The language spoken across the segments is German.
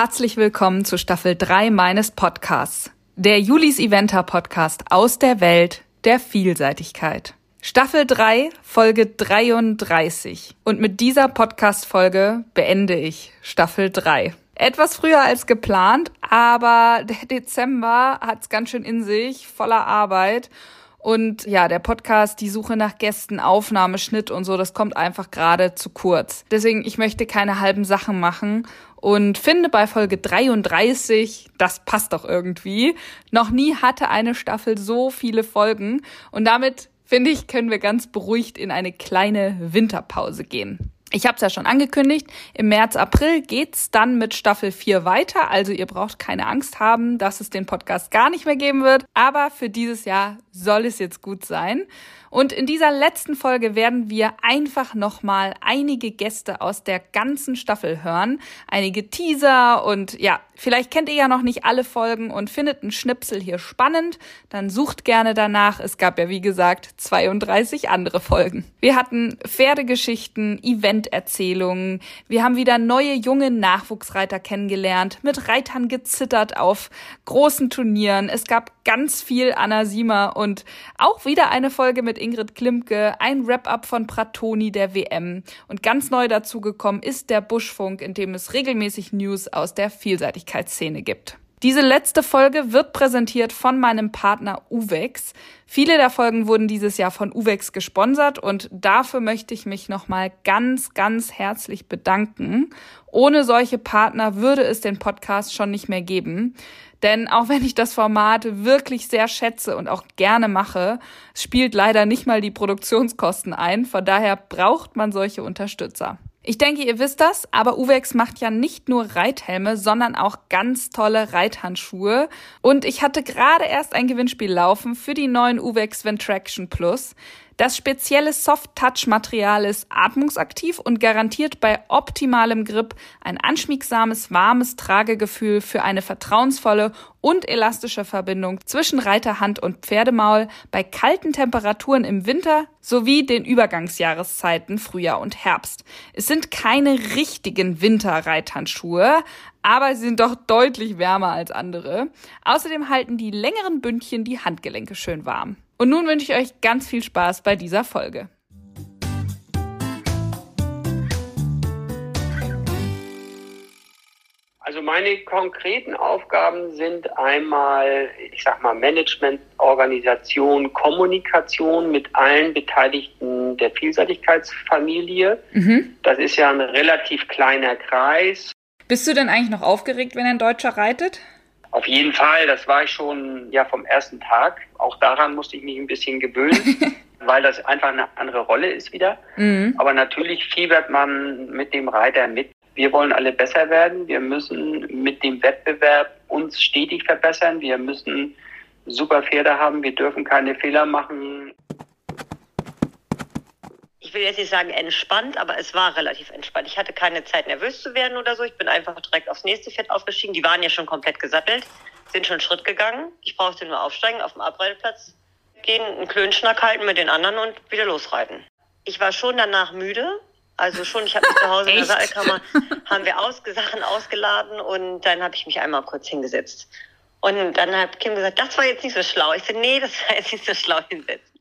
Herzlich willkommen zu Staffel 3 meines Podcasts, der Julis Eventer Podcast aus der Welt der Vielseitigkeit. Staffel 3, Folge 33. Und mit dieser Podcast-Folge beende ich Staffel 3. Etwas früher als geplant, aber der Dezember hat's ganz schön in sich, voller Arbeit. Und ja, der Podcast, die Suche nach Gästen, Aufnahme, Schnitt und so, das kommt einfach gerade zu kurz. Deswegen, ich möchte keine halben Sachen machen und finde bei Folge 33, das passt doch irgendwie. Noch nie hatte eine Staffel so viele Folgen und damit finde ich, können wir ganz beruhigt in eine kleine Winterpause gehen. Ich habe es ja schon angekündigt, im März, April geht's dann mit Staffel 4 weiter, also ihr braucht keine Angst haben, dass es den Podcast gar nicht mehr geben wird, aber für dieses Jahr soll es jetzt gut sein. Und in dieser letzten Folge werden wir einfach nochmal einige Gäste aus der ganzen Staffel hören, einige Teaser und ja, vielleicht kennt ihr ja noch nicht alle Folgen und findet einen Schnipsel hier spannend, dann sucht gerne danach. Es gab ja wie gesagt 32 andere Folgen. Wir hatten Pferdegeschichten, Eventerzählungen, wir haben wieder neue junge Nachwuchsreiter kennengelernt, mit Reitern gezittert auf großen Turnieren. Es gab ganz viel Anna Sima und auch wieder eine Folge mit Ingrid Klimke, ein Wrap-up von Pratoni der WM. Und ganz neu dazugekommen ist der Buschfunk, in dem es regelmäßig News aus der Vielseitigkeitsszene gibt. Diese letzte Folge wird präsentiert von meinem Partner Uvex. Viele der Folgen wurden dieses Jahr von Uvex gesponsert und dafür möchte ich mich nochmal ganz, ganz herzlich bedanken. Ohne solche Partner würde es den Podcast schon nicht mehr geben. Denn auch wenn ich das Format wirklich sehr schätze und auch gerne mache, spielt leider nicht mal die Produktionskosten ein. Von daher braucht man solche Unterstützer. Ich denke, ihr wisst das, aber Uvex macht ja nicht nur Reithelme, sondern auch ganz tolle Reithandschuhe. Und ich hatte gerade erst ein Gewinnspiel laufen für die neuen Uvex Ventraction Plus. Das spezielle Soft-Touch-Material ist atmungsaktiv und garantiert bei optimalem Grip ein anschmiegsames, warmes Tragegefühl für eine vertrauensvolle und elastische Verbindung zwischen Reiterhand und Pferdemaul bei kalten Temperaturen im Winter sowie den Übergangsjahreszeiten Frühjahr und Herbst. Es sind keine richtigen Winterreithandschuhe, aber sie sind doch deutlich wärmer als andere. Außerdem halten die längeren Bündchen die Handgelenke schön warm. Und nun wünsche ich euch ganz viel Spaß bei dieser Folge. Also meine konkreten Aufgaben sind einmal, ich sag mal, Management, Organisation, Kommunikation mit allen Beteiligten der Vielseitigkeitsfamilie. Mhm. Das ist ja ein relativ kleiner Kreis. Bist du denn eigentlich noch aufgeregt, wenn ein Deutscher reitet? Auf jeden Fall, das war ich schon ja vom ersten Tag. Auch daran musste ich mich ein bisschen gewöhnen, weil das einfach eine andere Rolle ist wieder. Mhm. Aber natürlich fiebert man mit dem Reiter mit. Wir wollen alle besser werden. Wir müssen mit dem Wettbewerb uns stetig verbessern. Wir müssen super Pferde haben. Wir dürfen keine Fehler machen ich will jetzt nicht sagen entspannt, aber es war relativ entspannt. Ich hatte keine Zeit, nervös zu werden oder so. Ich bin einfach direkt aufs nächste Pferd aufgestiegen. Die waren ja schon komplett gesattelt, sind schon einen Schritt gegangen. Ich brauchte nur aufsteigen, auf dem Abreiteplatz gehen, einen Klönschnack halten mit den anderen und wieder losreiten. Ich war schon danach müde. Also schon, ich habe mich zu Hause in der Saalkammer, haben wir ausge Sachen ausgeladen und dann habe ich mich einmal kurz hingesetzt. Und dann hat Kim gesagt, das war jetzt nicht so schlau. Ich so, nee, das war jetzt nicht so schlau hinsetzen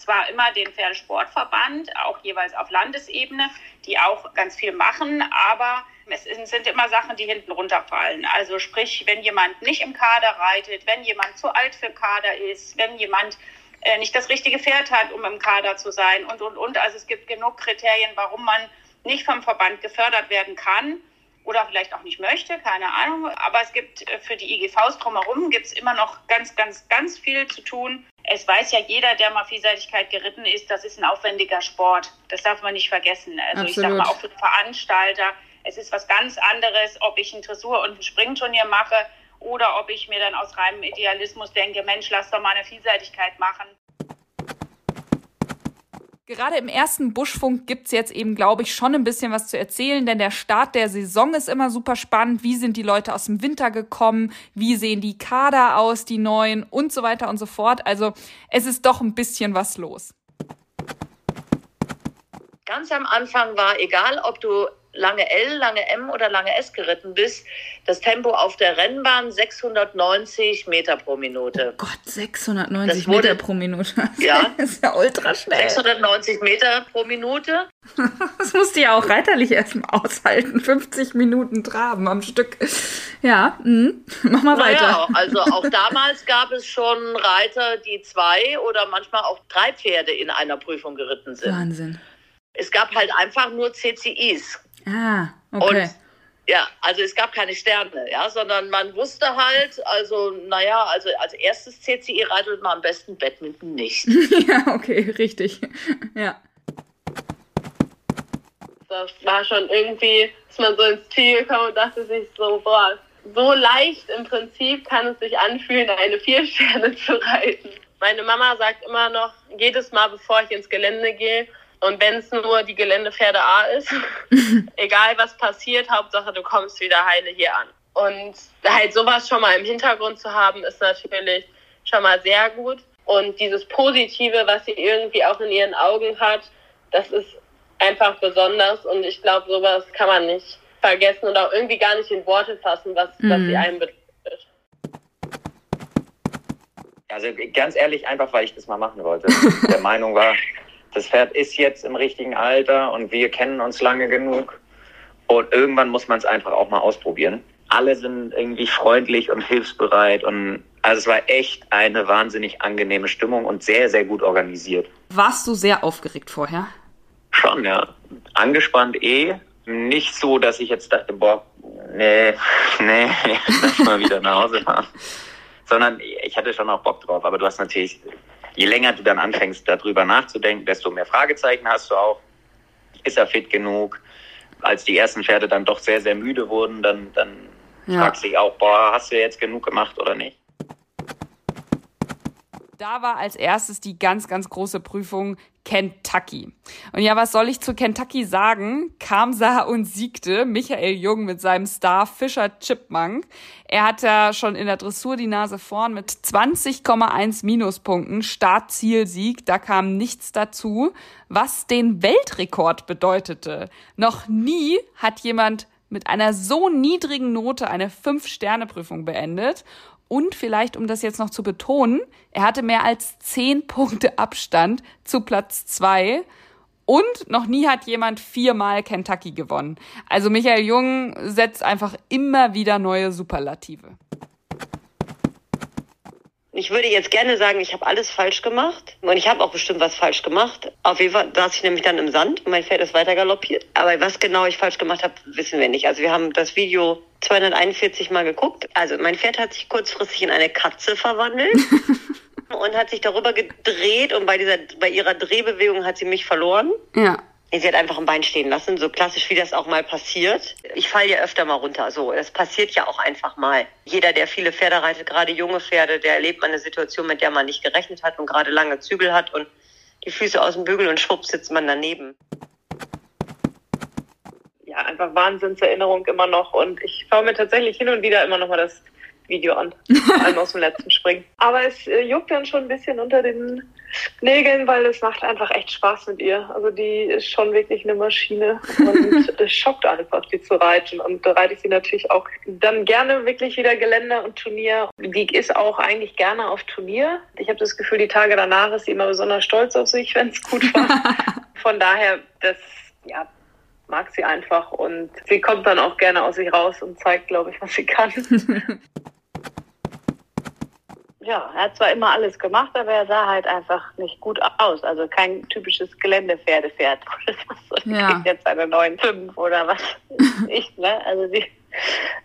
zwar immer den Pferdesportverband, auch jeweils auf Landesebene, die auch ganz viel machen, aber es sind immer Sachen, die hinten runterfallen. Also sprich, wenn jemand nicht im Kader reitet, wenn jemand zu alt für Kader ist, wenn jemand äh, nicht das richtige Pferd hat, um im Kader zu sein und, und, und. Also es gibt genug Kriterien, warum man nicht vom Verband gefördert werden kann oder vielleicht auch nicht möchte, keine Ahnung. Aber es gibt äh, für die IGVs drumherum gibt es immer noch ganz, ganz, ganz viel zu tun. Es weiß ja jeder, der mal Vielseitigkeit geritten ist, das ist ein aufwendiger Sport. Das darf man nicht vergessen. Also Absolut. ich sag mal auch für Veranstalter, es ist was ganz anderes, ob ich ein Dressur- und ein Springturnier mache oder ob ich mir dann aus reinem Idealismus denke, Mensch, lass doch mal eine Vielseitigkeit machen. Gerade im ersten Buschfunk gibt's jetzt eben, glaube ich, schon ein bisschen was zu erzählen, denn der Start der Saison ist immer super spannend. Wie sind die Leute aus dem Winter gekommen? Wie sehen die Kader aus, die neuen und so weiter und so fort. Also es ist doch ein bisschen was los. Ganz am Anfang war egal, ob du lange L, lange M oder lange S geritten bist, das Tempo auf der Rennbahn 690 Meter pro Minute. Oh Gott, 690 wurde, Meter pro Minute. Ja. Das ist ja ultra schnell. 690 Meter pro Minute. Das musst du ja auch reiterlich erstmal aushalten. 50 Minuten Traben am Stück. Ja, mh. mach mal weiter. Naja, also auch damals gab es schon Reiter, die zwei oder manchmal auch drei Pferde in einer Prüfung geritten sind. Wahnsinn. Es gab halt einfach nur CCIs. Ah, okay. Und ja, also es gab keine Sterne, ja, sondern man wusste halt, also, naja, also als erstes CCI reitet man am besten Badminton nicht. ja, okay, richtig. Ja. Das war schon irgendwie, dass man so ins Ziel gekommen und dachte sich so, boah, so leicht im Prinzip kann es sich anfühlen, eine Viersterne zu reiten. Meine Mama sagt immer noch, jedes Mal, bevor ich ins Gelände gehe, und wenn es nur die Geländepferde A ist, egal was passiert, Hauptsache du kommst wieder heile hier an. Und halt sowas schon mal im Hintergrund zu haben, ist natürlich schon mal sehr gut. Und dieses Positive, was sie irgendwie auch in ihren Augen hat, das ist einfach besonders. Und ich glaube, sowas kann man nicht vergessen und auch irgendwie gar nicht in Worte fassen, was, mhm. was sie einem bedeutet. Also ganz ehrlich, einfach weil ich das mal machen wollte. Der Meinung war, das Pferd ist jetzt im richtigen Alter und wir kennen uns lange genug. Und irgendwann muss man es einfach auch mal ausprobieren. Alle sind irgendwie freundlich und hilfsbereit und also es war echt eine wahnsinnig angenehme Stimmung und sehr, sehr gut organisiert. Warst du sehr aufgeregt vorher? Schon, ja. Angespannt eh. Nicht so, dass ich jetzt dachte, boah, nee, nee, lass mal wieder nach Hause fahren. Sondern ich hatte schon auch Bock drauf. Aber du hast natürlich je länger du dann anfängst, darüber nachzudenken, desto mehr Fragezeichen hast du auch. Ist er fit genug? Als die ersten Pferde dann doch sehr, sehr müde wurden, dann, dann ja. fragst du dich auch, boah, hast du jetzt genug gemacht oder nicht? Da war als erstes die ganz, ganz große Prüfung Kentucky. Und ja, was soll ich zu Kentucky sagen? Kam, sah und siegte Michael Jung mit seinem Star Fischer Chipmunk. Er hat ja schon in der Dressur die Nase vorn mit 20,1 Minuspunkten. Start-Ziel-Sieg. Da kam nichts dazu, was den Weltrekord bedeutete. Noch nie hat jemand mit einer so niedrigen Note eine Fünf-Sterne-Prüfung beendet. Und vielleicht, um das jetzt noch zu betonen, er hatte mehr als zehn Punkte Abstand zu Platz zwei. Und noch nie hat jemand viermal Kentucky gewonnen. Also Michael Jung setzt einfach immer wieder neue Superlative. Ich würde jetzt gerne sagen, ich habe alles falsch gemacht. Und ich habe auch bestimmt was falsch gemacht. Auf jeden Fall saß ich nämlich dann im Sand und mein Pferd ist weiter galoppiert. Aber was genau ich falsch gemacht habe, wissen wir nicht. Also wir haben das Video 241 Mal geguckt. Also mein Pferd hat sich kurzfristig in eine Katze verwandelt. und hat sich darüber gedreht und bei dieser, bei ihrer Drehbewegung hat sie mich verloren. Ja. Sie hat einfach ein Bein stehen lassen, so klassisch wie das auch mal passiert. Ich falle ja öfter mal runter, so. Das passiert ja auch einfach mal. Jeder, der viele Pferde reitet, gerade junge Pferde, der erlebt mal eine Situation, mit der man nicht gerechnet hat und gerade lange Zügel hat und die Füße aus dem Bügel und schwupp sitzt man daneben. Ja, einfach Wahnsinnserinnerung immer noch und ich schaue mir tatsächlich hin und wieder immer noch mal das Video an, vor allem aus dem letzten Springen. Aber es äh, juckt dann schon ein bisschen unter den Nägeln, weil es macht einfach echt Spaß mit ihr. Also die ist schon wirklich eine Maschine und es schockt einfach, die zu reiten. Und da reite ich sie natürlich auch dann gerne wirklich wieder Geländer und Turnier. Die ist auch eigentlich gerne auf Turnier. Ich habe das Gefühl, die Tage danach ist sie immer besonders stolz auf sich, wenn es gut war. Von daher, das ja, mag sie einfach und sie kommt dann auch gerne aus sich raus und zeigt, glaube ich, was sie kann. Ja, er hat zwar immer alles gemacht, aber er sah halt einfach nicht gut aus. Also kein typisches Geländepferdepferd. Das ja. jetzt eine 9,5 oder was ich, ne? Also die,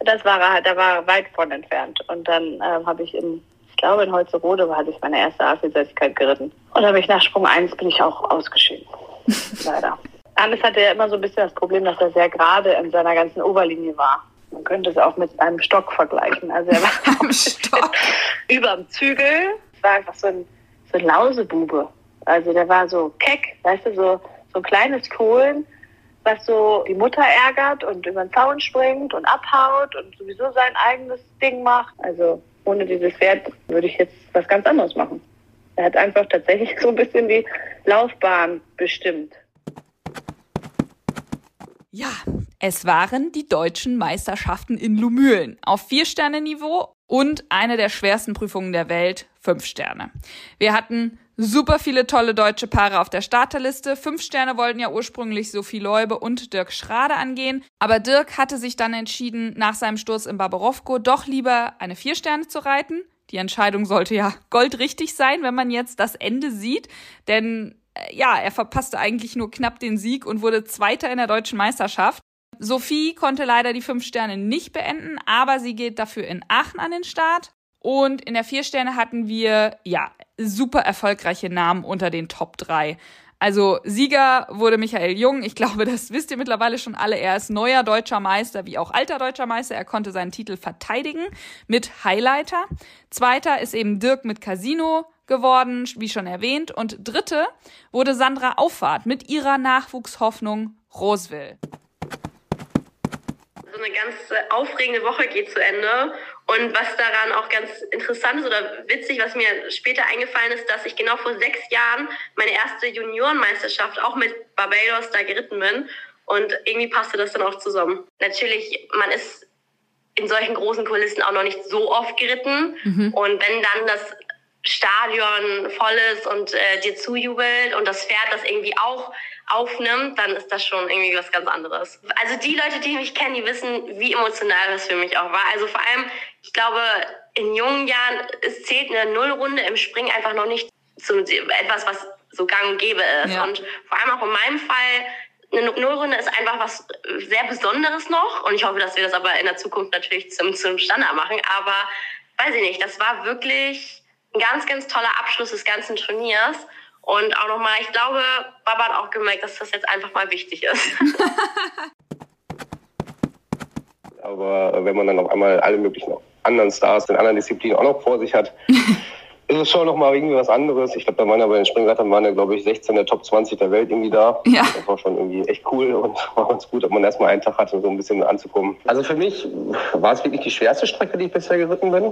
das war er halt, da war er weit von entfernt. Und dann ähm, habe ich in, ich glaube in Holzerode hatte ich meine erste A-Vielseitigkeit geritten. Und dann bin ich nach Sprung 1 bin ich auch ausgeschieden. Leider. Anders hatte er immer so ein bisschen das Problem, dass er sehr gerade in seiner ganzen Oberlinie war. Man könnte es auch mit einem Stock vergleichen. Also er war am Stock über dem Zügel. war einfach so ein, so ein Lausebube. Also der war so keck, weißt du, so, so ein kleines Fohlen, was so die Mutter ärgert und über den Zaun springt und abhaut und sowieso sein eigenes Ding macht. Also ohne dieses Pferd würde ich jetzt was ganz anderes machen. Er hat einfach tatsächlich so ein bisschen die Laufbahn bestimmt. Ja, Es waren die deutschen Meisterschaften in Lumülen auf Vier-Sterne-Niveau und eine der schwersten Prüfungen der Welt, fünf Sterne. Wir hatten super viele tolle deutsche Paare auf der Starterliste. Fünf Sterne wollten ja ursprünglich Sophie Leube und Dirk Schrade angehen, aber Dirk hatte sich dann entschieden, nach seinem Sturz in Barbarowko doch lieber eine Vier Sterne zu reiten. Die Entscheidung sollte ja goldrichtig sein, wenn man jetzt das Ende sieht, denn äh, ja, er verpasste eigentlich nur knapp den Sieg und wurde Zweiter in der deutschen Meisterschaft. Sophie konnte leider die fünf Sterne nicht beenden, aber sie geht dafür in Aachen an den Start. Und in der vier Sterne hatten wir, ja, super erfolgreiche Namen unter den Top 3. Also Sieger wurde Michael Jung. Ich glaube, das wisst ihr mittlerweile schon alle. Er ist neuer deutscher Meister wie auch alter deutscher Meister. Er konnte seinen Titel verteidigen mit Highlighter. Zweiter ist eben Dirk mit Casino geworden, wie schon erwähnt. Und dritte wurde Sandra Auffahrt mit ihrer Nachwuchshoffnung Roseville so eine ganz aufregende Woche geht zu Ende. Und was daran auch ganz interessant ist oder witzig, was mir später eingefallen ist, dass ich genau vor sechs Jahren meine erste Juniorenmeisterschaft auch mit Barbados da geritten bin. Und irgendwie passte das dann auch zusammen. Natürlich, man ist in solchen großen Kulissen auch noch nicht so oft geritten. Mhm. Und wenn dann das Stadion voll ist und äh, dir zujubelt und das Pferd das irgendwie auch aufnimmt, dann ist das schon irgendwie was ganz anderes. Also die Leute, die mich kennen, die wissen, wie emotional das für mich auch war. Also vor allem, ich glaube, in jungen Jahren, es zählt eine Nullrunde im Springen einfach noch nicht zu etwas, was so gang und gäbe ist. Ja. Und vor allem auch in meinem Fall, eine Nullrunde ist einfach was sehr Besonderes noch. Und ich hoffe, dass wir das aber in der Zukunft natürlich zum, zum Standard machen. Aber weiß ich nicht, das war wirklich ein ganz, ganz toller Abschluss des ganzen Turniers. Und auch nochmal, ich glaube, Baba hat auch gemerkt, dass das jetzt einfach mal wichtig ist. Aber wenn man dann auf einmal alle möglichen anderen Stars in anderen Disziplinen auch noch vor sich hat, ist es schon nochmal irgendwie was anderes. Ich glaube, da waren ja bei den Springreitern waren ja, glaube ich, 16 der Top 20 der Welt irgendwie da. Ja. Das war schon irgendwie echt cool und war ganz gut, ob man erstmal einen Tag hatte, so ein bisschen anzukommen. Also für mich war es wirklich die schwerste Strecke, die ich bisher geritten bin.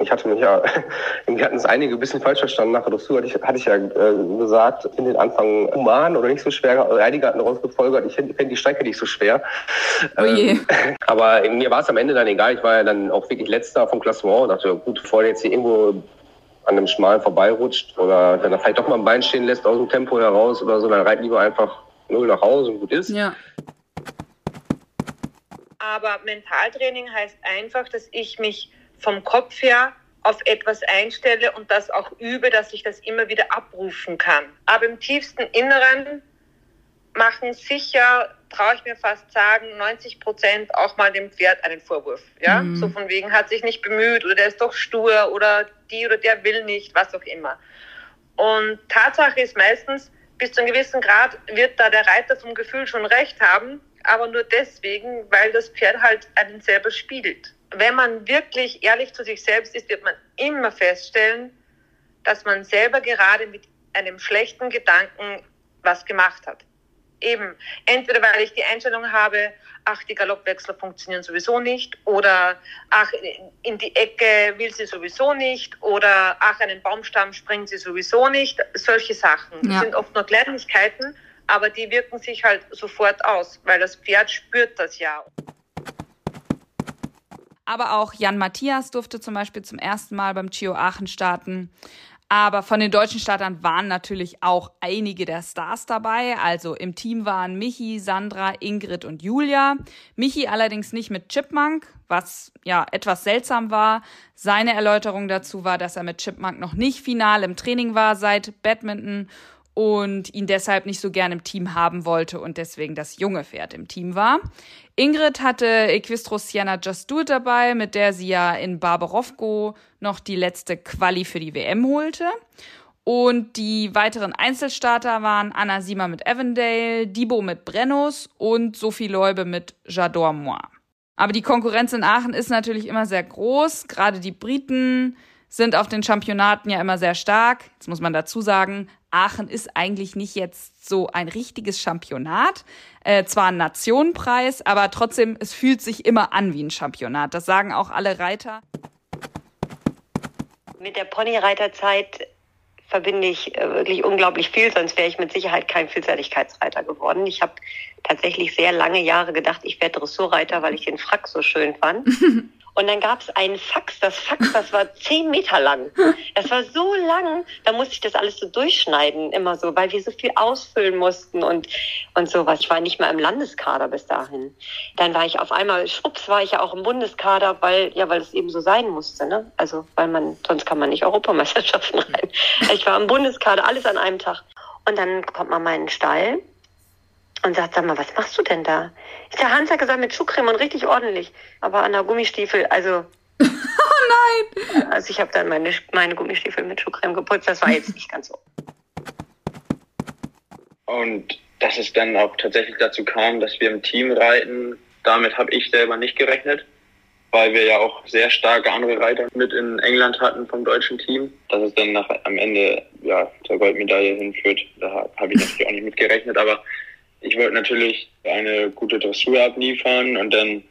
Ich hatte mich ja, wir hatten es einige ein bisschen falsch verstanden. Nach der Dressur hatte ich, hatte ich ja äh, gesagt, in den Anfang human oder nicht so schwer. Einige hatten rausgefolgert, ich finde die Strecke nicht so schwer. Oh je. Ähm, aber mir war es am Ende dann egal. Ich war ja dann auch wirklich letzter vom Klassement und dachte, gut, bevor der jetzt hier irgendwo an einem Schmalen vorbeirutscht oder dann vielleicht doch mal ein Bein stehen lässt aus dem Tempo heraus oder so, dann reit lieber einfach null nach Hause und gut ist. Ja. Aber Mentaltraining heißt einfach, dass ich mich vom Kopf her auf etwas einstelle und das auch übe, dass ich das immer wieder abrufen kann. Aber im tiefsten Inneren machen sicher, traue ich mir fast sagen, 90 Prozent auch mal dem Pferd einen Vorwurf. Ja, mhm. so von wegen hat sich nicht bemüht oder der ist doch stur oder die oder der will nicht, was auch immer. Und Tatsache ist meistens, bis zu einem gewissen Grad wird da der Reiter vom Gefühl schon recht haben, aber nur deswegen, weil das Pferd halt einen selber spiegelt wenn man wirklich ehrlich zu sich selbst ist, wird man immer feststellen, dass man selber gerade mit einem schlechten Gedanken was gemacht hat. Eben, entweder weil ich die Einstellung habe, ach, die Galoppwechsel funktionieren sowieso nicht, oder ach, in die Ecke will sie sowieso nicht, oder ach, einen Baumstamm springt sie sowieso nicht. Solche Sachen. Ja. Das sind oft nur Kleinigkeiten, aber die wirken sich halt sofort aus, weil das Pferd spürt das ja. Aber auch Jan Matthias durfte zum Beispiel zum ersten Mal beim Chio Aachen starten. Aber von den deutschen Startern waren natürlich auch einige der Stars dabei. Also im Team waren Michi, Sandra, Ingrid und Julia. Michi allerdings nicht mit Chipmunk, was ja etwas seltsam war. Seine Erläuterung dazu war, dass er mit Chipmunk noch nicht final im Training war seit Badminton und ihn deshalb nicht so gern im Team haben wollte und deswegen das junge Pferd im Team war. Ingrid hatte Equistros Sienna Just Do It dabei, mit der sie ja in Barbarovko noch die letzte Quali für die WM holte. Und die weiteren Einzelstarter waren Anna Siemer mit Avondale, Dibo mit Brennus und Sophie Leube mit J'adore Moi. Aber die Konkurrenz in Aachen ist natürlich immer sehr groß. Gerade die Briten sind auf den Championaten ja immer sehr stark. Jetzt muss man dazu sagen, Aachen ist eigentlich nicht jetzt so ein richtiges Championat. Äh, zwar ein Nationenpreis, aber trotzdem, es fühlt sich immer an wie ein Championat. Das sagen auch alle Reiter. Mit der Ponyreiterzeit verbinde ich äh, wirklich unglaublich viel, sonst wäre ich mit Sicherheit kein Vielseitigkeitsreiter geworden. Ich habe tatsächlich sehr lange Jahre gedacht, ich werde Dressurreiter, weil ich den Frack so schön fand. Und dann gab es einen Fax. Das Fax, das war zehn Meter lang. Das war so lang, da musste ich das alles so durchschneiden, immer so, weil wir so viel ausfüllen mussten und, und sowas. Ich war nicht mal im Landeskader bis dahin. Dann war ich auf einmal, schwupps, war ich ja auch im Bundeskader, weil, ja, weil es eben so sein musste, ne? Also, weil man, sonst kann man nicht Europameisterschaften rein. Ich war im Bundeskader, alles an einem Tag. Und dann kommt man mal in den Stall und sagt, sag mal, was machst du denn da? Ich sage, Hans hat gesagt, mit Schuhcreme und richtig ordentlich, aber an der Gummistiefel, also... oh nein! Also ich habe dann meine, meine Gummistiefel mit Schuhcreme geputzt, das war jetzt nicht ganz so. Und dass es dann auch tatsächlich dazu kam, dass wir im Team reiten, damit habe ich selber nicht gerechnet, weil wir ja auch sehr starke andere Reiter mit in England hatten vom deutschen Team. Dass es dann nach, am Ende ja, zur Goldmedaille hinführt, da habe ich natürlich auch nicht mit gerechnet, aber ich wollte natürlich eine gute Dressur abliefern und dann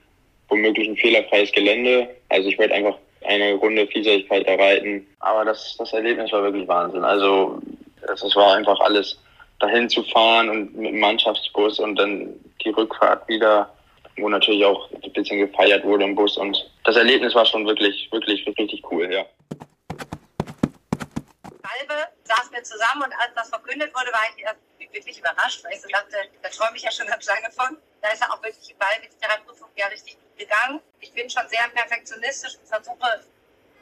womöglich ein fehlerfreies Gelände. Also ich wollte einfach eine Runde Vielseitigkeit erreiten. Aber das, das Erlebnis war wirklich Wahnsinn. Also es war einfach alles dahin zu fahren und mit dem Mannschaftsbus und dann die Rückfahrt wieder, wo natürlich auch ein bisschen gefeiert wurde im Bus. Und das Erlebnis war schon wirklich, wirklich, richtig cool, ja. Halbe saßen wir zusammen und als das verkündet wurde, war ich erst wirklich überrascht, weil ich so dachte, da träume ich ja schon ganz lange von. Da ist ja auch wirklich Ball mit der Prüfung ja richtig gegangen. Ich bin schon sehr perfektionistisch und versuche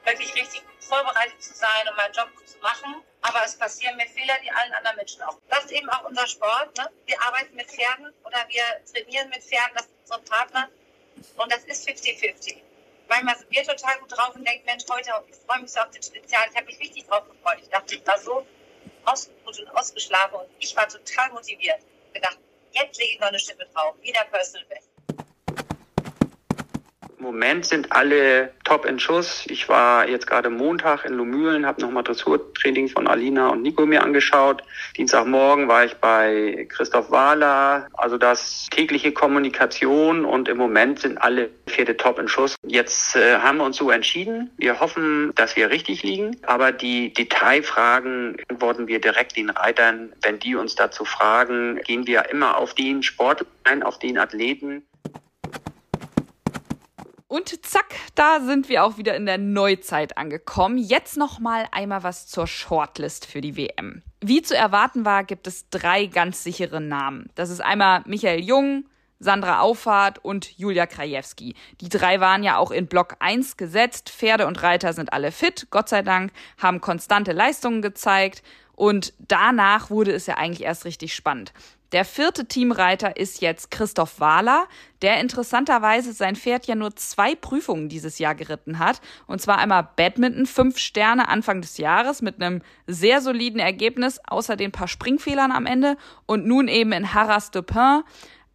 wirklich richtig vorbereitet zu sein und meinen Job gut zu machen. Aber es passieren mir Fehler, die allen anderen Menschen auch. Das ist eben auch unser Sport. Ne? Wir arbeiten mit Pferden oder wir trainieren mit Pferden, das ist unser Partner. Und das ist 50-50. Manchmal sind wir total gut drauf und denken, Mensch, heute, ich freue mich so auf den Spezial. Ich habe mich richtig drauf gefreut. Ich dachte, ich war so ausgeruht und ausgeschlafen und ich war total motiviert. Ich gedacht, jetzt lege ich noch eine Schippe drauf, wieder Personal Best. Im Moment sind alle top in Schuss. Ich war jetzt gerade Montag in Lumülen, habe nochmal Dressurtraining von Alina und Nico mir angeschaut. Dienstagmorgen war ich bei Christoph Wahler. Also das tägliche Kommunikation und im Moment sind alle Pferde top in Schuss. Jetzt äh, haben wir uns so entschieden. Wir hoffen, dass wir richtig liegen. Aber die Detailfragen antworten wir direkt den Reitern. Wenn die uns dazu fragen, gehen wir immer auf den Sport ein, auf den Athleten. Und zack, da sind wir auch wieder in der Neuzeit angekommen. Jetzt noch mal einmal was zur Shortlist für die WM. Wie zu erwarten war, gibt es drei ganz sichere Namen. Das ist einmal Michael Jung, Sandra Auffahrt und Julia Krajewski. Die drei waren ja auch in Block 1 gesetzt. Pferde und Reiter sind alle fit, Gott sei Dank, haben konstante Leistungen gezeigt. Und danach wurde es ja eigentlich erst richtig spannend. Der vierte Teamreiter ist jetzt Christoph Wahler, der interessanterweise sein Pferd ja nur zwei Prüfungen dieses Jahr geritten hat. Und zwar einmal Badminton, fünf Sterne Anfang des Jahres mit einem sehr soliden Ergebnis, außer den paar Springfehlern am Ende. Und nun eben in Harras de Pin.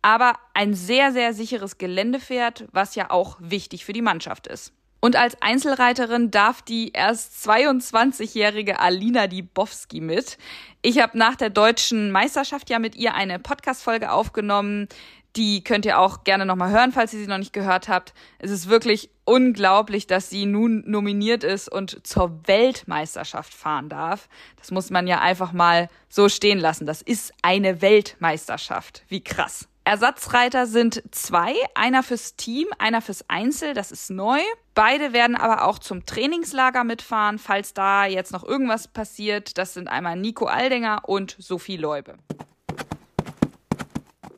Aber ein sehr, sehr sicheres Geländepferd, was ja auch wichtig für die Mannschaft ist. Und als Einzelreiterin darf die erst 22-jährige Alina Dibowski mit. Ich habe nach der deutschen Meisterschaft ja mit ihr eine Podcast-Folge aufgenommen. Die könnt ihr auch gerne nochmal hören, falls ihr sie noch nicht gehört habt. Es ist wirklich unglaublich, dass sie nun nominiert ist und zur Weltmeisterschaft fahren darf. Das muss man ja einfach mal so stehen lassen. Das ist eine Weltmeisterschaft. Wie krass. Ersatzreiter sind zwei, einer fürs Team, einer fürs Einzel, das ist neu. Beide werden aber auch zum Trainingslager mitfahren, falls da jetzt noch irgendwas passiert. Das sind einmal Nico Aldinger und Sophie Leube.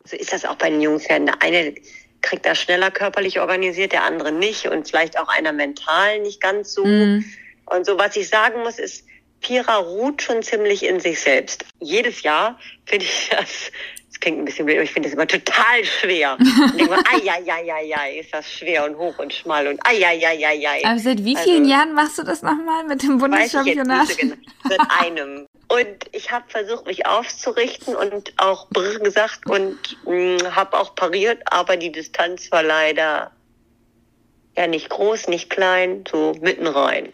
So ist das auch bei den Jungpferden. Der eine kriegt das schneller körperlich organisiert, der andere nicht und vielleicht auch einer mental nicht ganz so. Mm. Und so, was ich sagen muss, ist, Pira ruht schon ziemlich in sich selbst. Jedes Jahr finde ich das das klingt ein bisschen blöd, aber ich finde das immer total schwer. Und denke mal, ai, ist das schwer und hoch und schmal und ai, Aber seit wie vielen also, Jahren machst du das nochmal mit dem Bundeschampionat? Genau. Seit einem. Und ich habe versucht, mich aufzurichten und auch brr gesagt und mm, habe auch pariert, aber die Distanz war leider ja nicht groß, nicht klein, so mitten rein.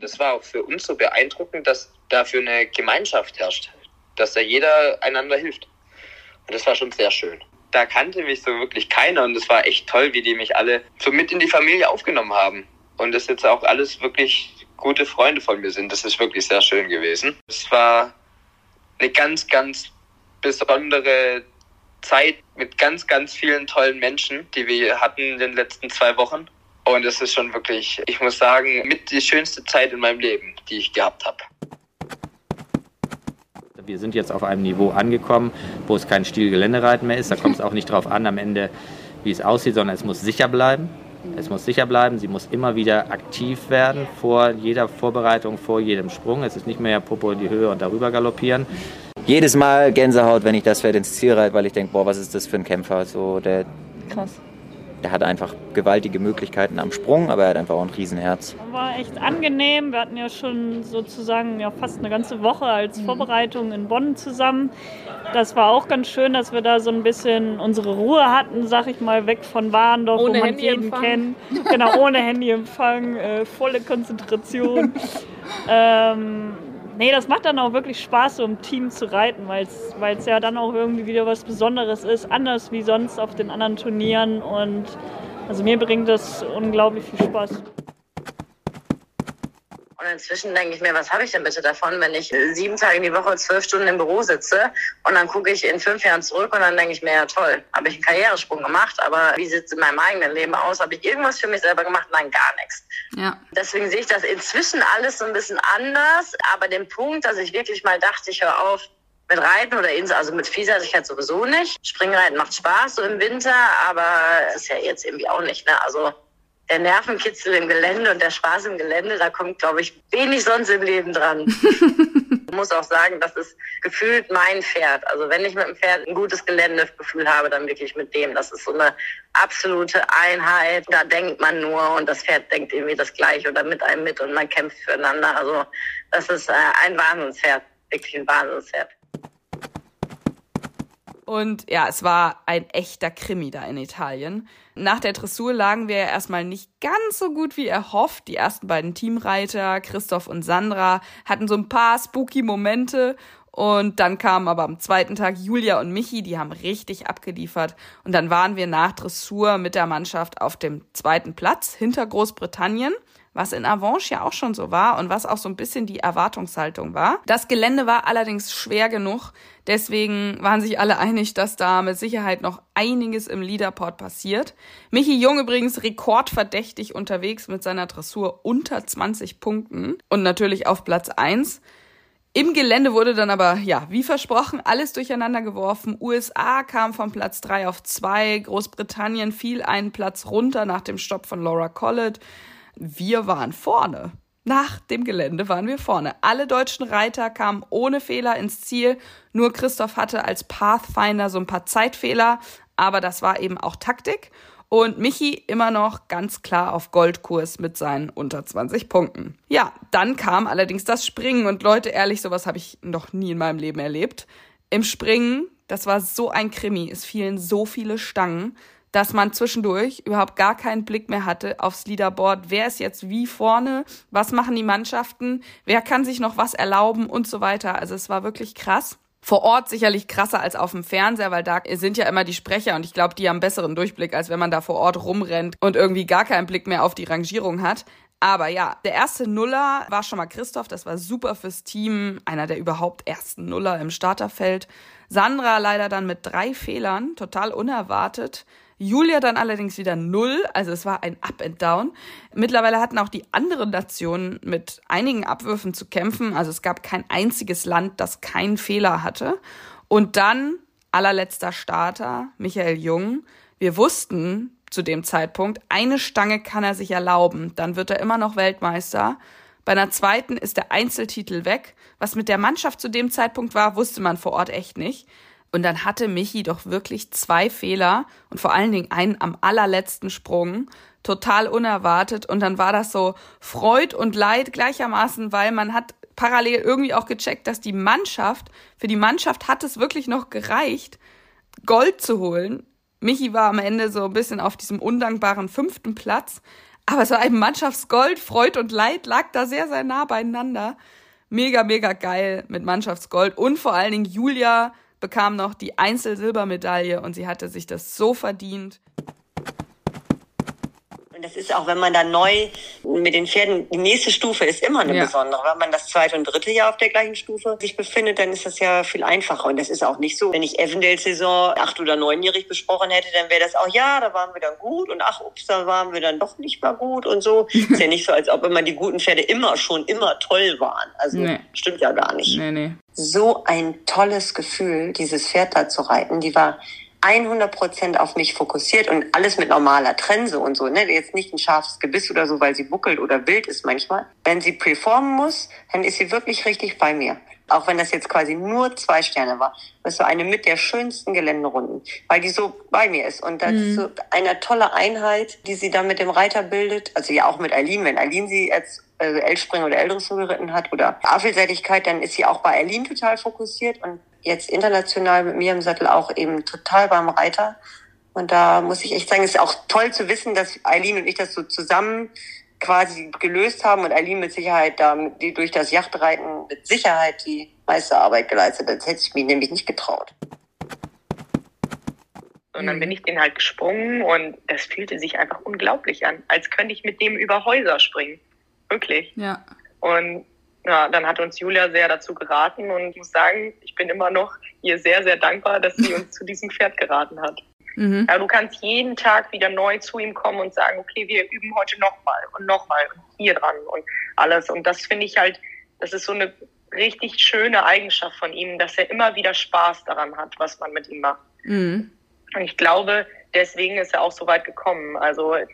Das war auch für uns so beeindruckend, dass dafür eine Gemeinschaft herrscht dass da jeder einander hilft. Und das war schon sehr schön. Da kannte mich so wirklich keiner und es war echt toll, wie die mich alle so mit in die Familie aufgenommen haben. Und das jetzt auch alles wirklich gute Freunde von mir sind. Das ist wirklich sehr schön gewesen. Es war eine ganz, ganz besondere Zeit mit ganz, ganz vielen tollen Menschen, die wir hatten in den letzten zwei Wochen. Und es ist schon wirklich, ich muss sagen, mit die schönste Zeit in meinem Leben, die ich gehabt habe. Wir sind jetzt auf einem Niveau angekommen, wo es kein Stilgeländereiten mehr ist. Da kommt es auch nicht darauf an, am Ende, wie es aussieht, sondern es muss sicher bleiben. Es muss sicher bleiben, sie muss immer wieder aktiv werden vor jeder Vorbereitung, vor jedem Sprung. Es ist nicht mehr Popo in die Höhe und darüber galoppieren. Jedes Mal Gänsehaut, wenn ich das Pferd ins Ziel reite, weil ich denke, boah, was ist das für ein Kämpfer? So, der, Krass. Der hat einfach gewaltige Möglichkeiten am Sprung, aber er hat einfach auch ein Riesenherz. War echt angenehm. Wir hatten ja schon sozusagen ja fast eine ganze Woche als Vorbereitung in Bonn zusammen. Das war auch ganz schön, dass wir da so ein bisschen unsere Ruhe hatten, sag ich mal, weg von Warndorf, Ohne wo man jeden kennt. Genau, ohne Handyempfang, äh, volle Konzentration. ähm, nee, das macht dann auch wirklich Spaß, so im Team zu reiten, weil es ja dann auch irgendwie wieder was Besonderes ist, anders wie sonst auf den anderen Turnieren. Und also mir bringt das unglaublich viel Spaß. Und inzwischen denke ich mir, was habe ich denn bitte davon, wenn ich sieben Tage die Woche zwölf Stunden im Büro sitze und dann gucke ich in fünf Jahren zurück und dann denke ich mir, ja toll, habe ich einen Karrieresprung gemacht, aber wie sieht es in meinem eigenen Leben aus? Habe ich irgendwas für mich selber gemacht? Nein, gar nichts. Ja. Deswegen sehe ich das inzwischen alles so ein bisschen anders, aber den Punkt, dass ich wirklich mal dachte, ich höre auf, mit Reiten oder ins, also mit Vielseitigkeit sowieso nicht. Springreiten macht Spaß so im Winter, aber ist ja jetzt irgendwie auch nicht. Ne? Also der Nervenkitzel im Gelände und der Spaß im Gelände, da kommt, glaube ich, wenig sonst im Leben dran. ich muss auch sagen, das ist gefühlt mein Pferd. Also wenn ich mit dem Pferd ein gutes Geländegefühl habe, dann wirklich mit dem. Das ist so eine absolute Einheit. Da denkt man nur und das Pferd denkt irgendwie das Gleiche oder mit einem mit und man kämpft füreinander. Also das ist äh, ein Wahnsinnspferd, wirklich ein Wahnsinnspferd. Und ja, es war ein echter Krimi da in Italien. Nach der Dressur lagen wir erstmal nicht ganz so gut wie erhofft. Die ersten beiden Teamreiter, Christoph und Sandra, hatten so ein paar spooky Momente. Und dann kamen aber am zweiten Tag Julia und Michi, die haben richtig abgeliefert. Und dann waren wir nach Dressur mit der Mannschaft auf dem zweiten Platz hinter Großbritannien was in Avanche ja auch schon so war und was auch so ein bisschen die Erwartungshaltung war. Das Gelände war allerdings schwer genug, deswegen waren sich alle einig, dass da mit Sicherheit noch einiges im Leaderport passiert. Michi Jung übrigens rekordverdächtig unterwegs mit seiner Dressur unter 20 Punkten und natürlich auf Platz 1. Im Gelände wurde dann aber, ja, wie versprochen, alles durcheinander geworfen. USA kam von Platz 3 auf 2, Großbritannien fiel einen Platz runter nach dem Stopp von Laura Collett wir waren vorne. Nach dem Gelände waren wir vorne. Alle deutschen Reiter kamen ohne Fehler ins Ziel. Nur Christoph hatte als Pathfinder so ein paar Zeitfehler, aber das war eben auch Taktik. Und Michi immer noch ganz klar auf Goldkurs mit seinen unter 20 Punkten. Ja, dann kam allerdings das Springen und Leute, ehrlich, sowas habe ich noch nie in meinem Leben erlebt. Im Springen, das war so ein Krimi, es fielen so viele Stangen dass man zwischendurch überhaupt gar keinen Blick mehr hatte aufs Leaderboard. Wer ist jetzt wie vorne? Was machen die Mannschaften? Wer kann sich noch was erlauben und so weiter? Also es war wirklich krass. Vor Ort sicherlich krasser als auf dem Fernseher, weil da sind ja immer die Sprecher und ich glaube, die haben besseren Durchblick, als wenn man da vor Ort rumrennt und irgendwie gar keinen Blick mehr auf die Rangierung hat. Aber ja, der erste Nuller war schon mal Christoph, das war super fürs Team, einer der überhaupt ersten Nuller im Starterfeld. Sandra leider dann mit drei Fehlern, total unerwartet. Julia dann allerdings wieder null, also es war ein Up and Down. Mittlerweile hatten auch die anderen Nationen mit einigen Abwürfen zu kämpfen, also es gab kein einziges Land, das keinen Fehler hatte. Und dann allerletzter Starter, Michael Jung. Wir wussten zu dem Zeitpunkt, eine Stange kann er sich erlauben, dann wird er immer noch Weltmeister. Bei einer zweiten ist der Einzeltitel weg. Was mit der Mannschaft zu dem Zeitpunkt war, wusste man vor Ort echt nicht. Und dann hatte Michi doch wirklich zwei Fehler und vor allen Dingen einen am allerletzten Sprung, total unerwartet. Und dann war das so Freud und Leid gleichermaßen, weil man hat parallel irgendwie auch gecheckt, dass die Mannschaft, für die Mannschaft hat es wirklich noch gereicht, Gold zu holen. Michi war am Ende so ein bisschen auf diesem undankbaren fünften Platz. Aber war ein Mannschaftsgold. Freud und Leid lag da sehr, sehr nah beieinander. Mega, mega geil mit Mannschaftsgold. Und vor allen Dingen Julia bekam noch die Einzelsilbermedaille und sie hatte sich das so verdient. Das ist auch, wenn man da neu mit den Pferden, die nächste Stufe ist immer eine ja. besondere. Wenn man das zweite und dritte Jahr auf der gleichen Stufe sich befindet, dann ist das ja viel einfacher. Und das ist auch nicht so, wenn ich Evendale-Saison acht- oder neunjährig besprochen hätte, dann wäre das auch, ja, da waren wir dann gut und ach, ups, da waren wir dann doch nicht mal gut und so. ist ja nicht so, als ob immer die guten Pferde immer schon immer toll waren. Also nee. stimmt ja gar nicht. Nee, nee. So ein tolles Gefühl, dieses Pferd da zu reiten. Die war 100 Prozent auf mich fokussiert und alles mit normaler Trense und so, ne? Jetzt nicht ein scharfes Gebiss oder so, weil sie buckelt oder wild ist manchmal. Wenn sie performen muss, dann ist sie wirklich richtig bei mir. Auch wenn das jetzt quasi nur zwei Sterne war. Das war eine mit der schönsten Geländerunden, weil die so bei mir ist. Und das mhm. ist so eine tolle Einheit, die sie da mit dem Reiter bildet. Also ja auch mit Eileen, wenn Eileen sie als also L-Spring oder L-Dressur geritten hat oder Affelseitigkeit, dann ist sie auch bei Eileen total fokussiert und jetzt international mit mir im Sattel auch eben total beim Reiter. Und da muss ich echt sagen, es ist auch toll zu wissen, dass Eileen und ich das so zusammen quasi gelöst haben und Eileen mit Sicherheit da die durch das Yachtreiten mit Sicherheit die meiste Arbeit geleistet hat. Das hätte ich mir nämlich nicht getraut. Und dann bin ich den halt gesprungen und das fühlte sich einfach unglaublich an, als könnte ich mit dem über Häuser springen. Wirklich. Ja. Und ja, dann hat uns Julia sehr dazu geraten und ich muss sagen, ich bin immer noch ihr sehr, sehr dankbar, dass sie uns zu diesem Pferd geraten hat. Mhm. Also du kannst jeden Tag wieder neu zu ihm kommen und sagen, okay, wir üben heute nochmal und nochmal und hier dran und alles. Und das finde ich halt, das ist so eine richtig schöne Eigenschaft von ihm, dass er immer wieder Spaß daran hat, was man mit ihm macht. Mhm. Und ich glaube, deswegen ist er auch so weit gekommen. Also er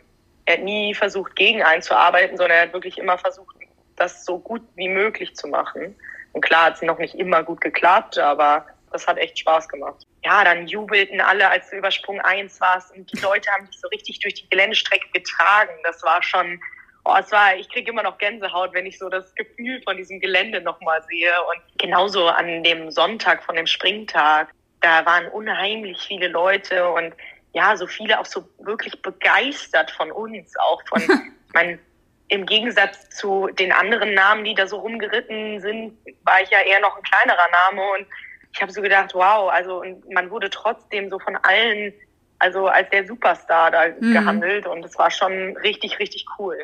hat nie versucht, gegen einzuarbeiten, sondern er hat wirklich immer versucht, das so gut wie möglich zu machen. Und klar hat es noch nicht immer gut geklappt, aber das hat echt Spaß gemacht. Ja, dann jubelten alle, als du über Sprung 1 warst und die Leute haben dich so richtig durch die Geländestrecke getragen. Das war schon, oh, es war, ich kriege immer noch Gänsehaut, wenn ich so das Gefühl von diesem Gelände nochmal sehe. Und genauso an dem Sonntag von dem Springtag, da waren unheimlich viele Leute und ja, so viele auch so wirklich begeistert von uns, auch von, mein, im Gegensatz zu den anderen Namen, die da so rumgeritten sind, war ich ja eher noch ein kleinerer Name und ich habe so gedacht, wow, also und man wurde trotzdem so von allen, also als der Superstar da mhm. gehandelt und es war schon richtig, richtig cool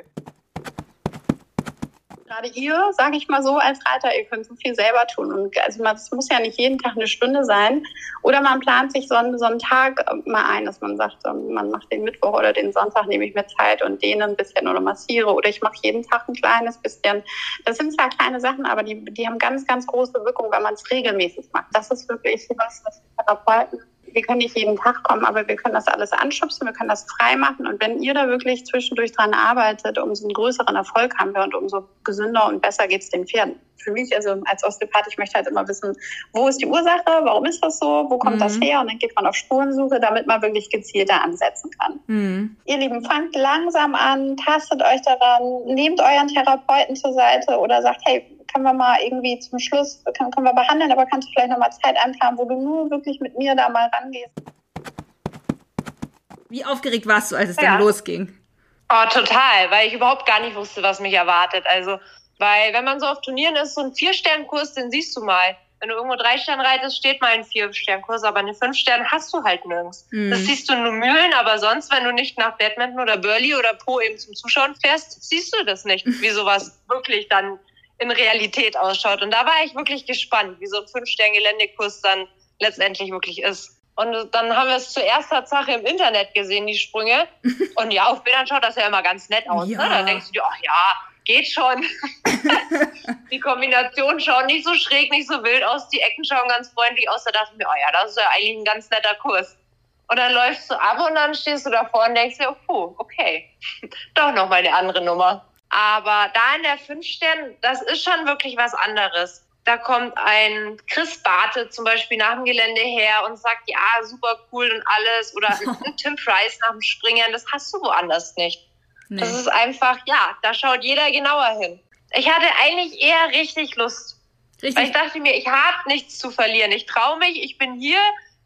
gerade ihr, sage ich mal so, als Reiter, ihr könnt so viel selber tun. Und also es muss ja nicht jeden Tag eine Stunde sein. Oder man plant sich so einen, so einen Tag mal ein, dass man sagt, ähm, man macht den Mittwoch oder den Sonntag, nehme ich mir Zeit und dehne ein bisschen oder massiere. Oder ich mache jeden Tag ein kleines bisschen. Das sind zwar kleine Sachen, aber die, die haben ganz, ganz große Wirkung, wenn man es regelmäßig macht. Das ist wirklich was, was Therapeuten wir können nicht jeden Tag kommen, aber wir können das alles anschubsen, wir können das frei machen. Und wenn ihr da wirklich zwischendurch dran arbeitet, umso einen größeren Erfolg haben wir und umso gesünder und besser geht es den Pferden. Für mich, also als Osteopath, ich möchte halt immer wissen, wo ist die Ursache, warum ist das so, wo kommt mhm. das her? Und dann geht man auf Spurensuche, damit man wirklich gezielter ansetzen kann. Mhm. Ihr Lieben, fangt langsam an, tastet euch daran, nehmt euren Therapeuten zur Seite oder sagt, hey, können wir mal irgendwie zum Schluss, können, können wir behandeln, aber kannst du vielleicht noch mal Zeit einplanen, wo du nur wirklich mit mir da mal rangehst. Wie aufgeregt warst du, als es ja. dann losging? Oh, total, weil ich überhaupt gar nicht wusste, was mich erwartet. Also, weil wenn man so auf Turnieren ist, so ein Vier-Stern-Kurs, den siehst du mal. Wenn du irgendwo drei Sterne reitest, steht mal ein Vier-Stern-Kurs, aber eine fünf Stern hast du halt nirgends. Mhm. Das siehst du nur Mühlen, aber sonst, wenn du nicht nach Badminton oder Burley oder Po eben zum Zuschauen fährst, siehst du das nicht, wie sowas wirklich dann in Realität ausschaut. Und da war ich wirklich gespannt, wie so ein Fünf-Stern-Geländekurs dann letztendlich wirklich ist. Und dann haben wir es zuerst Tatsache im Internet gesehen, die Sprünge. Und ja, auf Bildern schaut das ja immer ganz nett aus. Ja. Ne? Da denkst du dir, ach ja, geht schon. die Kombination schaut nicht so schräg, nicht so wild aus. Die Ecken schauen ganz freundlich aus. Da dachte ich mir, oh ja, das ist ja eigentlich ein ganz netter Kurs. Und dann läufst du ab und dann stehst du davor und denkst dir, oh, okay, doch noch mal eine andere Nummer. Aber da in der fünf Stern, das ist schon wirklich was anderes. Da kommt ein Chris Barte zum Beispiel nach dem Gelände her und sagt, ja, super cool und alles. Oder ein Tim Price nach dem Springen, das hast du woanders nicht. Nee. Das ist einfach, ja, da schaut jeder genauer hin. Ich hatte eigentlich eher richtig Lust. Richtig. Weil ich dachte mir, ich habe nichts zu verlieren. Ich traue mich, ich bin hier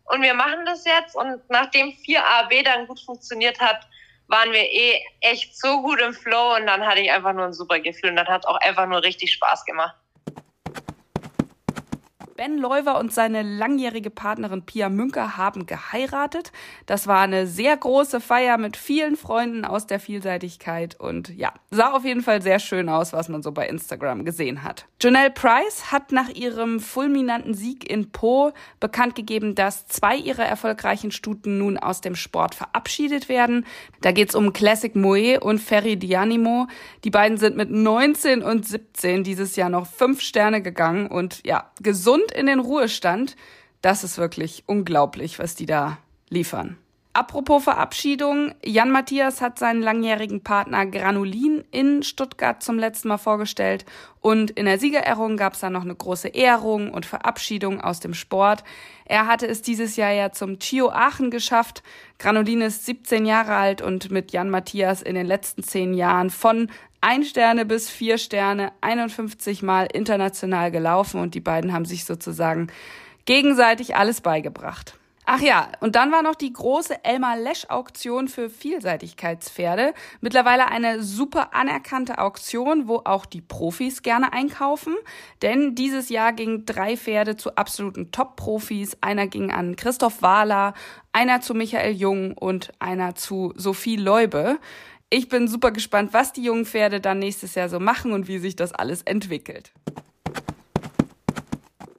und wir machen das jetzt. Und nachdem 4AB dann gut funktioniert hat, waren wir eh echt so gut im Flow und dann hatte ich einfach nur ein super Gefühl und dann hat auch einfach nur richtig Spaß gemacht. Ben Leuwer und seine langjährige Partnerin Pia Münker haben geheiratet. Das war eine sehr große Feier mit vielen Freunden aus der Vielseitigkeit und ja, sah auf jeden Fall sehr schön aus, was man so bei Instagram gesehen hat. Janelle Price hat nach ihrem fulminanten Sieg in Po bekannt gegeben, dass zwei ihrer erfolgreichen Stuten nun aus dem Sport verabschiedet werden. Da geht's um Classic Moe und Ferry Dianimo. Die beiden sind mit 19 und 17 dieses Jahr noch fünf Sterne gegangen und ja, gesund und in den Ruhestand. Das ist wirklich unglaublich, was die da liefern. Apropos Verabschiedung, Jan Matthias hat seinen langjährigen Partner Granulin in Stuttgart zum letzten Mal vorgestellt und in der Siegerehrung gab es dann noch eine große Ehrung und Verabschiedung aus dem Sport. Er hatte es dieses Jahr ja zum Chio Aachen geschafft. Granulin ist 17 Jahre alt und mit Jan Matthias in den letzten zehn Jahren von ein Sterne bis vier Sterne 51 Mal international gelaufen und die beiden haben sich sozusagen gegenseitig alles beigebracht. Ach ja, und dann war noch die große Elmar Lesch Auktion für Vielseitigkeitspferde. Mittlerweile eine super anerkannte Auktion, wo auch die Profis gerne einkaufen. Denn dieses Jahr gingen drei Pferde zu absoluten Top-Profis. Einer ging an Christoph Wahler, einer zu Michael Jung und einer zu Sophie Leube. Ich bin super gespannt, was die jungen Pferde dann nächstes Jahr so machen und wie sich das alles entwickelt.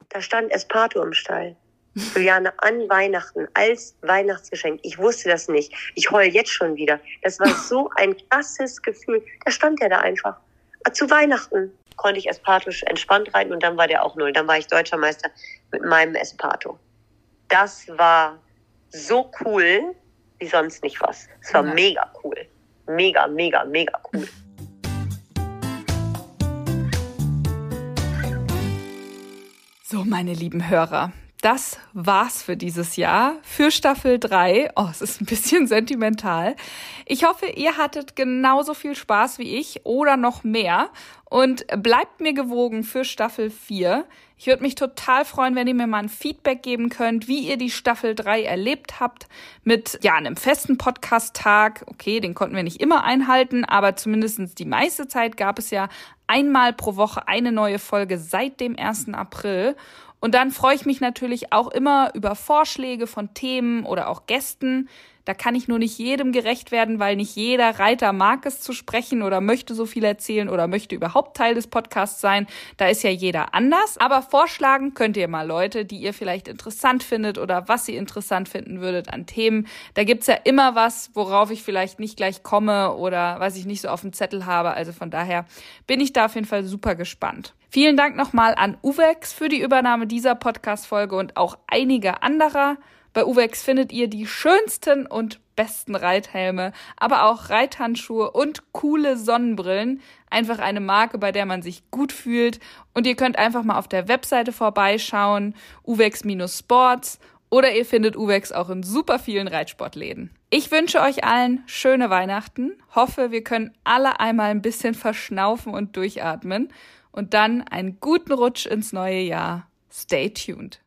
Da stand Esparto im Stall. Juliane, an Weihnachten, als Weihnachtsgeschenk. Ich wusste das nicht. Ich heul jetzt schon wieder. Das war so ein krasses Gefühl. Da stand er da einfach. Zu Weihnachten konnte ich Esparto entspannt reiten und dann war der auch null. Dann war ich Deutscher Meister mit meinem Esparto. Das war so cool wie sonst nicht was. Es war ja. mega cool mega, mega, mega cool. So, meine lieben Hörer, das war's für dieses Jahr, für Staffel 3. Oh, es ist ein bisschen sentimental. Ich hoffe, ihr hattet genauso viel Spaß wie ich oder noch mehr und bleibt mir gewogen für Staffel 4. Ich würde mich total freuen, wenn ihr mir mal ein Feedback geben könnt, wie ihr die Staffel 3 erlebt habt mit ja, einem festen Podcast-Tag. Okay, den konnten wir nicht immer einhalten, aber zumindestens die meiste Zeit gab es ja einmal pro Woche eine neue Folge seit dem 1. April. Und dann freue ich mich natürlich auch immer über Vorschläge von Themen oder auch Gästen. Da kann ich nur nicht jedem gerecht werden, weil nicht jeder Reiter mag es zu sprechen oder möchte so viel erzählen oder möchte überhaupt Teil des Podcasts sein. Da ist ja jeder anders. Aber vorschlagen könnt ihr mal Leute, die ihr vielleicht interessant findet oder was ihr interessant finden würdet an Themen. Da gibt's ja immer was, worauf ich vielleicht nicht gleich komme oder was ich nicht so auf dem Zettel habe. Also von daher bin ich da auf jeden Fall super gespannt. Vielen Dank nochmal an Uwex für die Übernahme dieser Podcast-Folge und auch einige anderer. Bei Uwex findet ihr die schönsten und besten Reithelme, aber auch Reithandschuhe und coole Sonnenbrillen. Einfach eine Marke, bei der man sich gut fühlt. Und ihr könnt einfach mal auf der Webseite vorbeischauen, uwex-sports oder ihr findet Uwex auch in super vielen Reitsportläden. Ich wünsche euch allen schöne Weihnachten, hoffe, wir können alle einmal ein bisschen verschnaufen und durchatmen und dann einen guten Rutsch ins neue Jahr. Stay tuned.